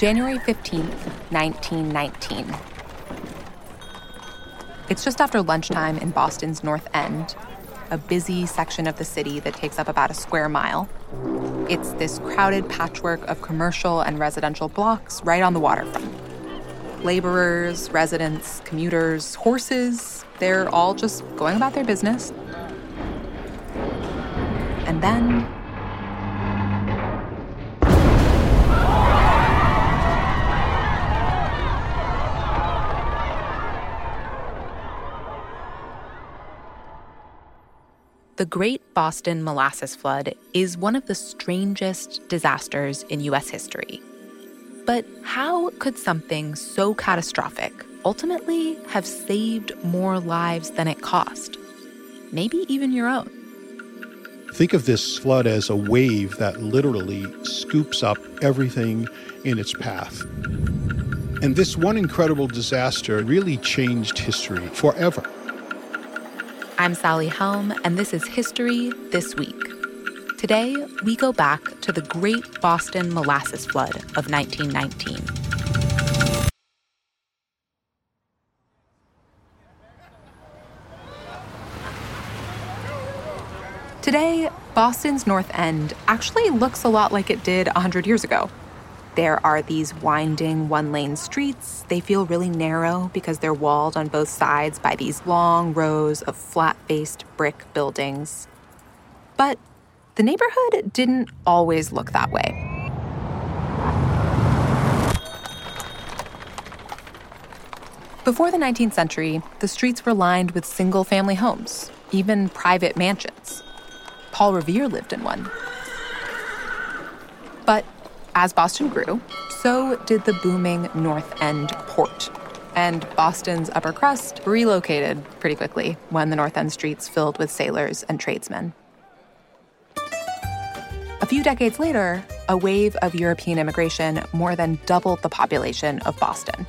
January 15th, 1919. It's just after lunchtime in Boston's North End, a busy section of the city that takes up about a square mile. It's this crowded patchwork of commercial and residential blocks right on the waterfront. Laborers, residents, commuters, horses, they're all just going about their business. And then The Great Boston Molasses Flood is one of the strangest disasters in U.S. history. But how could something so catastrophic ultimately have saved more lives than it cost? Maybe even your own. Think of this flood as a wave that literally scoops up everything in its path. And this one incredible disaster really changed history forever. I'm Sally Helm, and this is History This Week. Today, we go back to the Great Boston Molasses Flood of 1919. Today, Boston's North End actually looks a lot like it did 100 years ago. There are these winding one lane streets. They feel really narrow because they're walled on both sides by these long rows of flat faced brick buildings. But the neighborhood didn't always look that way. Before the 19th century, the streets were lined with single family homes, even private mansions. Paul Revere lived in one. As Boston grew, so did the booming North End port. And Boston's upper crust relocated pretty quickly when the North End streets filled with sailors and tradesmen. A few decades later, a wave of European immigration more than doubled the population of Boston.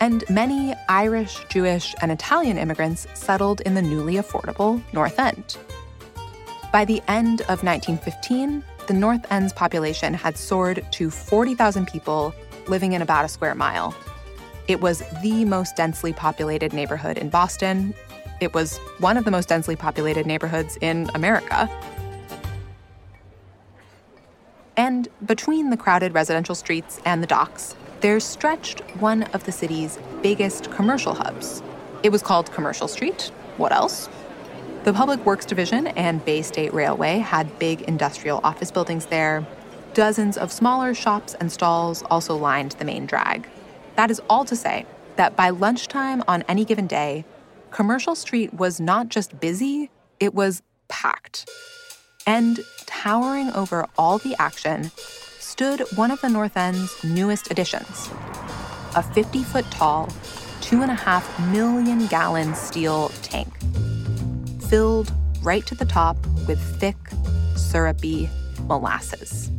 And many Irish, Jewish, and Italian immigrants settled in the newly affordable North End. By the end of 1915, the North End's population had soared to 40,000 people living in about a square mile. It was the most densely populated neighborhood in Boston. It was one of the most densely populated neighborhoods in America. And between the crowded residential streets and the docks, there stretched one of the city's biggest commercial hubs. It was called Commercial Street. What else? The Public Works Division and Bay State Railway had big industrial office buildings there. Dozens of smaller shops and stalls also lined the main drag. That is all to say that by lunchtime on any given day, Commercial Street was not just busy, it was packed. And towering over all the action stood one of the North End's newest additions a 50 foot tall, two and a half million gallon steel tank filled right to the top with thick, syrupy molasses.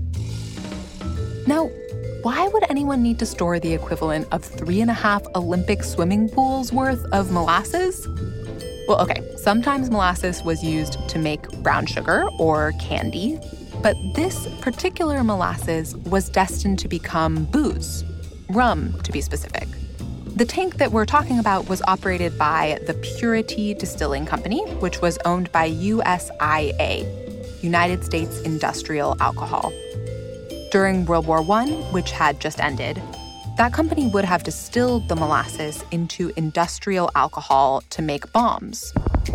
Now, why would anyone need to store the equivalent of three and a half Olympic swimming pools worth of molasses? Well, okay, sometimes molasses was used to make brown sugar or candy, but this particular molasses was destined to become booze, rum to be specific. The tank that we're talking about was operated by the Purity Distilling Company, which was owned by USIA, United States Industrial Alcohol. During World War I, which had just ended, that company would have distilled the molasses into industrial alcohol to make bombs.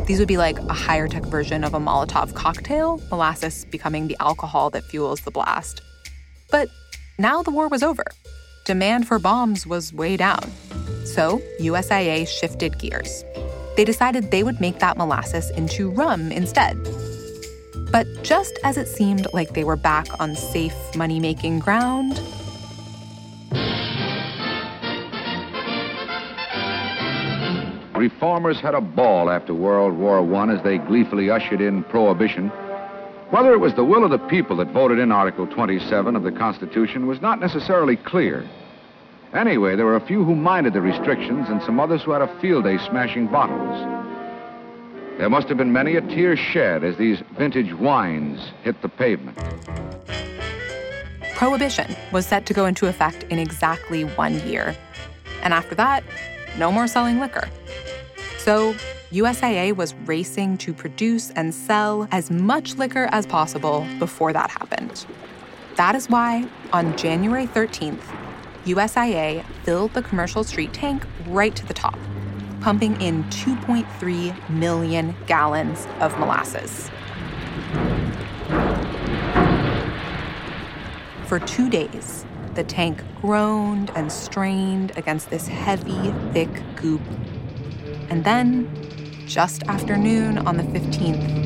These would be like a higher tech version of a Molotov cocktail, molasses becoming the alcohol that fuels the blast. But now the war was over. Demand for bombs was way down. So, USIA shifted gears. They decided they would make that molasses into rum instead. But just as it seemed like they were back on safe money making ground, Reformers had a ball after World War I as they gleefully ushered in Prohibition. Whether it was the will of the people that voted in Article 27 of the Constitution was not necessarily clear. Anyway, there were a few who minded the restrictions and some others who had a field day smashing bottles. There must have been many a tear shed as these vintage wines hit the pavement. Prohibition was set to go into effect in exactly one year. And after that, no more selling liquor. So, USIA was racing to produce and sell as much liquor as possible before that happened. That is why, on January 13th, USIA filled the commercial street tank right to the top, pumping in 2.3 million gallons of molasses. For two days, the tank groaned and strained against this heavy, thick goop and then, just after noon on the 15th,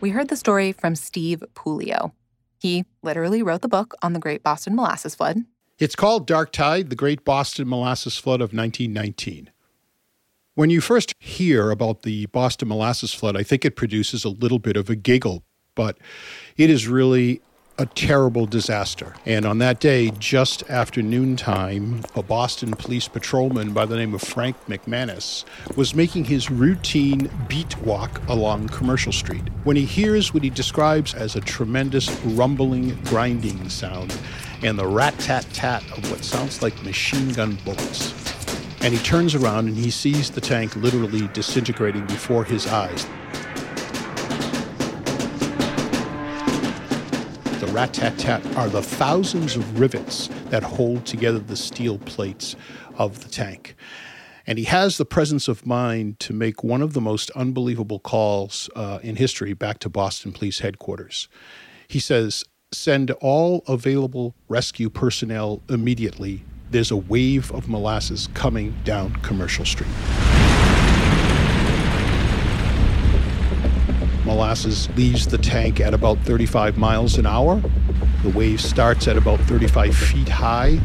we heard the story from Steve Puleo. He literally wrote the book on the Great Boston Molasses Flood. It's called Dark Tide, the Great Boston Molasses Flood of 1919. When you first hear about the Boston molasses flood, I think it produces a little bit of a giggle, but it is really a terrible disaster. And on that day, just after noontime, a Boston police patrolman by the name of Frank McManus was making his routine beat walk along Commercial Street when he hears what he describes as a tremendous rumbling, grinding sound and the rat tat tat of what sounds like machine gun bullets and he turns around and he sees the tank literally disintegrating before his eyes. Rat tat tat are the thousands of rivets that hold together the steel plates of the tank. And he has the presence of mind to make one of the most unbelievable calls uh, in history back to Boston Police Headquarters. He says, Send all available rescue personnel immediately there's a wave of molasses coming down Commercial Street. Molasses leaves the tank at about 35 miles an hour. The wave starts at about 35 feet high,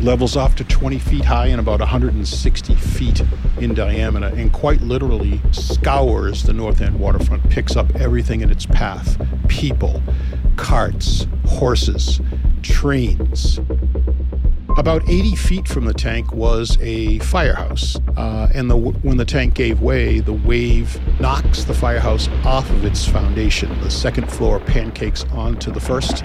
levels off to 20 feet high and about 160 feet in diameter, and quite literally scours the North End waterfront, picks up everything in its path people, carts, horses, trains. About 80 feet from the tank was a firehouse, uh, and the, when the tank gave way, the wave knocks the firehouse off of its foundation. The second floor pancakes onto the first,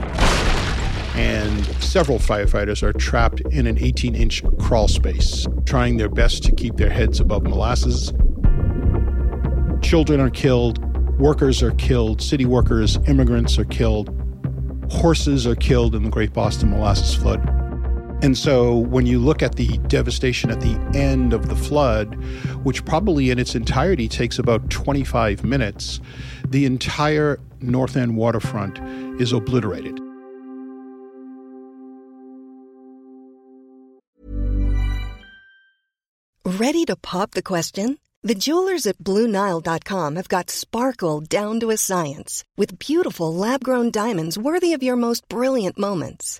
and several firefighters are trapped in an 18 inch crawl space, trying their best to keep their heads above molasses. Children are killed, workers are killed, city workers, immigrants are killed, horses are killed in the Great Boston Molasses Flood. And so when you look at the devastation at the end of the flood, which probably in its entirety takes about 25 minutes, the entire North End waterfront is obliterated. Ready to pop the question? The jewelers at BlueNile.com have got sparkle down to a science with beautiful lab grown diamonds worthy of your most brilliant moments.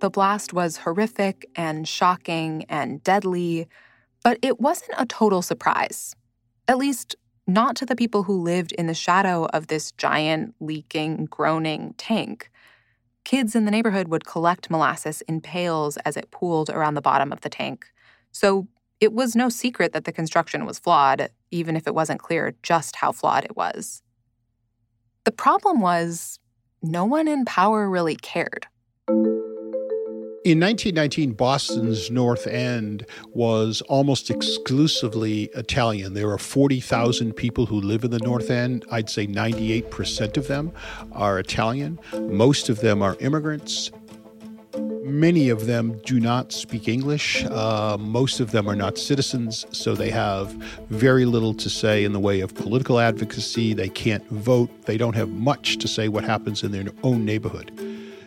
The blast was horrific and shocking and deadly, but it wasn't a total surprise. At least, not to the people who lived in the shadow of this giant, leaking, groaning tank. Kids in the neighborhood would collect molasses in pails as it pooled around the bottom of the tank. So it was no secret that the construction was flawed, even if it wasn't clear just how flawed it was. The problem was no one in power really cared. In 1919, Boston's North End was almost exclusively Italian. There are 40,000 people who live in the North End. I'd say 98% of them are Italian. Most of them are immigrants. Many of them do not speak English. Uh, most of them are not citizens, so they have very little to say in the way of political advocacy. They can't vote. They don't have much to say what happens in their own neighborhood.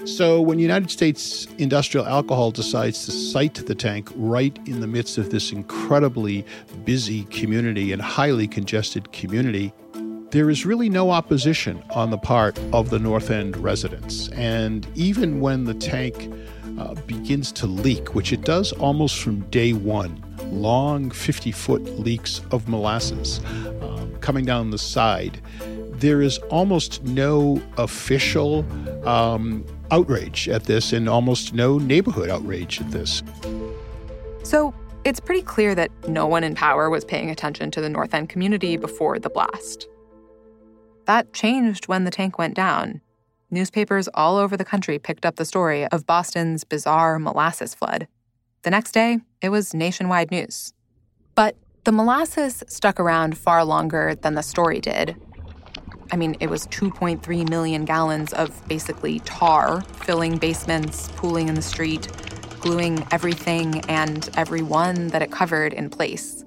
So, when United States Industrial Alcohol decides to site the tank right in the midst of this incredibly busy community and highly congested community, there is really no opposition on the part of the North End residents. And even when the tank uh, begins to leak, which it does almost from day one, long 50 foot leaks of molasses uh, coming down the side, there is almost no official um, outrage at this and almost no neighborhood outrage at this. So it's pretty clear that no one in power was paying attention to the North End community before the blast. That changed when the tank went down. Newspapers all over the country picked up the story of Boston's bizarre molasses flood. The next day, it was nationwide news. But the molasses stuck around far longer than the story did, I mean, it was 2.3 million gallons of basically tar filling basements, pooling in the street, gluing everything and everyone that it covered in place.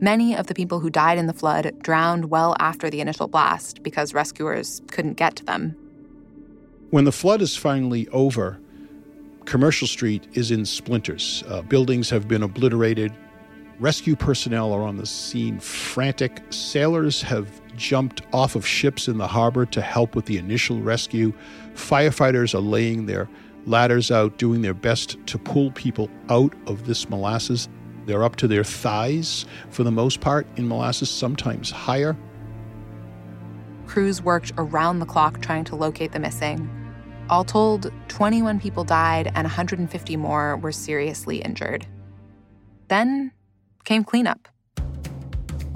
Many of the people who died in the flood drowned well after the initial blast because rescuers couldn't get to them. When the flood is finally over, Commercial Street is in splinters. Uh, buildings have been obliterated. Rescue personnel are on the scene frantic. Sailors have jumped off of ships in the harbor to help with the initial rescue. Firefighters are laying their ladders out, doing their best to pull people out of this molasses. They're up to their thighs for the most part in molasses, sometimes higher. Crews worked around the clock trying to locate the missing. All told, 21 people died and 150 more were seriously injured. Then came cleanup.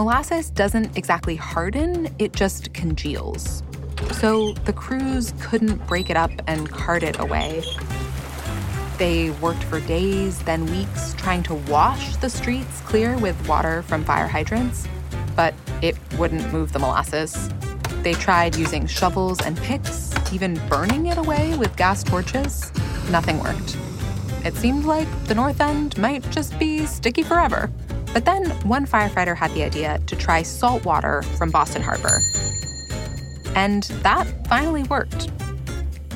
Molasses doesn't exactly harden, it just congeals. So the crews couldn't break it up and cart it away. They worked for days, then weeks, trying to wash the streets clear with water from fire hydrants, but it wouldn't move the molasses. They tried using shovels and picks, even burning it away with gas torches. Nothing worked. It seemed like the North End might just be sticky forever. But then one firefighter had the idea to try salt water from Boston Harbor. And that finally worked.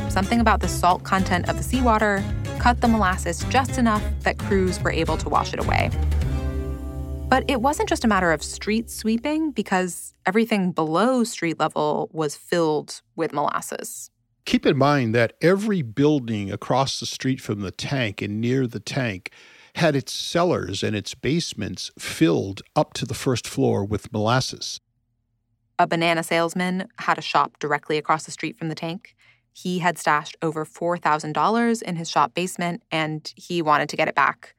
Something about the salt content of the seawater cut the molasses just enough that crews were able to wash it away. But it wasn't just a matter of street sweeping because everything below street level was filled with molasses. Keep in mind that every building across the street from the tank and near the tank had its cellars and its basements filled up to the first floor with molasses. A banana salesman had a shop directly across the street from the tank. He had stashed over $4,000 in his shop basement and he wanted to get it back.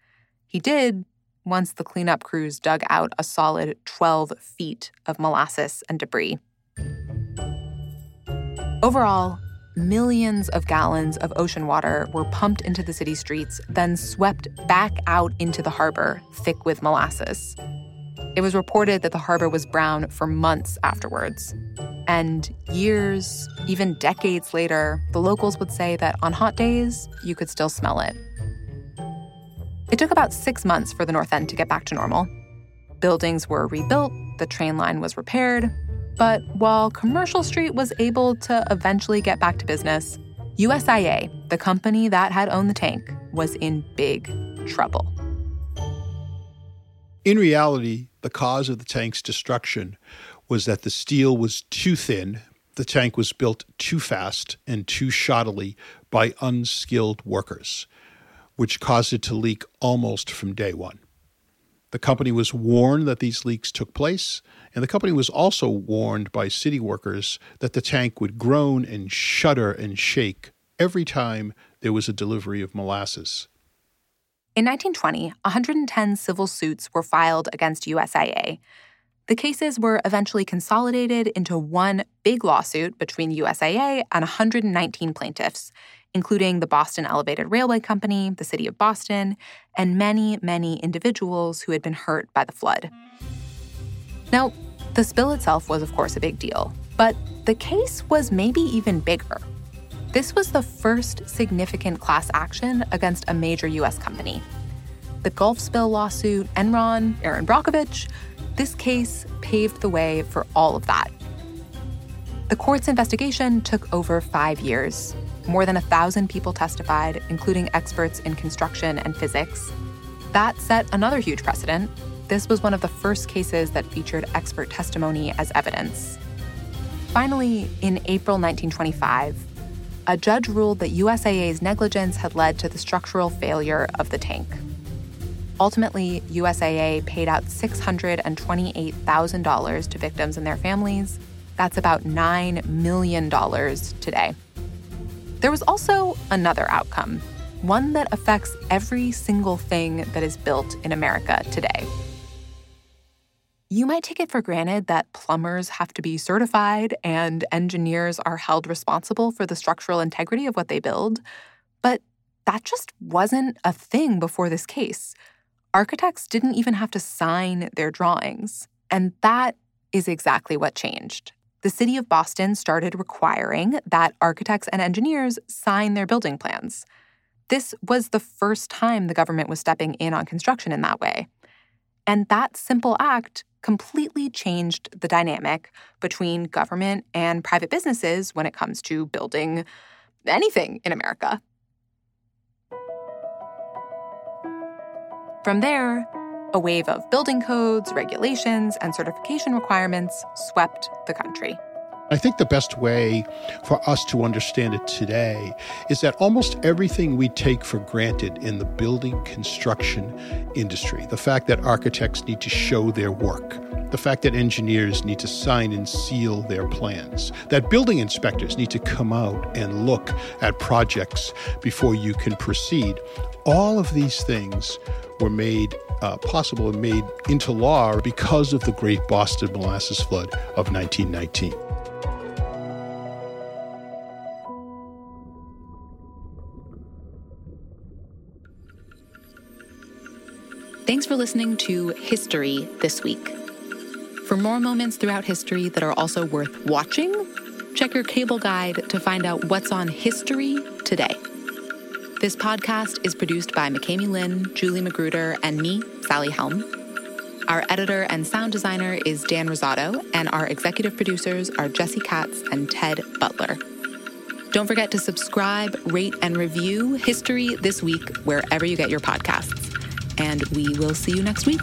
He did once the cleanup crews dug out a solid 12 feet of molasses and debris. Overall, millions of gallons of ocean water were pumped into the city streets, then swept back out into the harbor, thick with molasses. It was reported that the harbor was brown for months afterwards. And years, even decades later, the locals would say that on hot days, you could still smell it. It took about six months for the North End to get back to normal. Buildings were rebuilt, the train line was repaired, but while Commercial Street was able to eventually get back to business, USIA, the company that had owned the tank, was in big trouble. In reality, the cause of the tank's destruction was that the steel was too thin, the tank was built too fast and too shoddily by unskilled workers, which caused it to leak almost from day one. The company was warned that these leaks took place, and the company was also warned by city workers that the tank would groan and shudder and shake every time there was a delivery of molasses. In 1920, 110 civil suits were filed against USIA. The cases were eventually consolidated into one big lawsuit between USIA and 119 plaintiffs, including the Boston Elevated Railway Company, the City of Boston, and many, many individuals who had been hurt by the flood. Now, the spill itself was, of course, a big deal, but the case was maybe even bigger. This was the first significant class action against a major U.S. company. The Gulf spill lawsuit, Enron, Erin Brockovich, this case paved the way for all of that. The court's investigation took over five years. More than a thousand people testified, including experts in construction and physics. That set another huge precedent. This was one of the first cases that featured expert testimony as evidence. Finally, in April 1925, a judge ruled that USIA's negligence had led to the structural failure of the tank. Ultimately, USIA paid out $628,000 to victims and their families. That's about $9 million today. There was also another outcome, one that affects every single thing that is built in America today. You might take it for granted that plumbers have to be certified and engineers are held responsible for the structural integrity of what they build, but that just wasn't a thing before this case. Architects didn't even have to sign their drawings, and that is exactly what changed. The city of Boston started requiring that architects and engineers sign their building plans. This was the first time the government was stepping in on construction in that way. And that simple act completely changed the dynamic between government and private businesses when it comes to building anything in America. From there, a wave of building codes, regulations, and certification requirements swept the country. I think the best way for us to understand it today is that almost everything we take for granted in the building construction industry, the fact that architects need to show their work, the fact that engineers need to sign and seal their plans, that building inspectors need to come out and look at projects before you can proceed, all of these things were made uh, possible and made into law because of the Great Boston Molasses Flood of 1919. Thanks for listening to History This Week. For more moments throughout history that are also worth watching, check your cable guide to find out what's on history today. This podcast is produced by McCamey Lynn, Julie Magruder, and me, Sally Helm. Our editor and sound designer is Dan Rosato, and our executive producers are Jesse Katz and Ted Butler. Don't forget to subscribe, rate, and review History This Week wherever you get your podcasts and we will see you next week.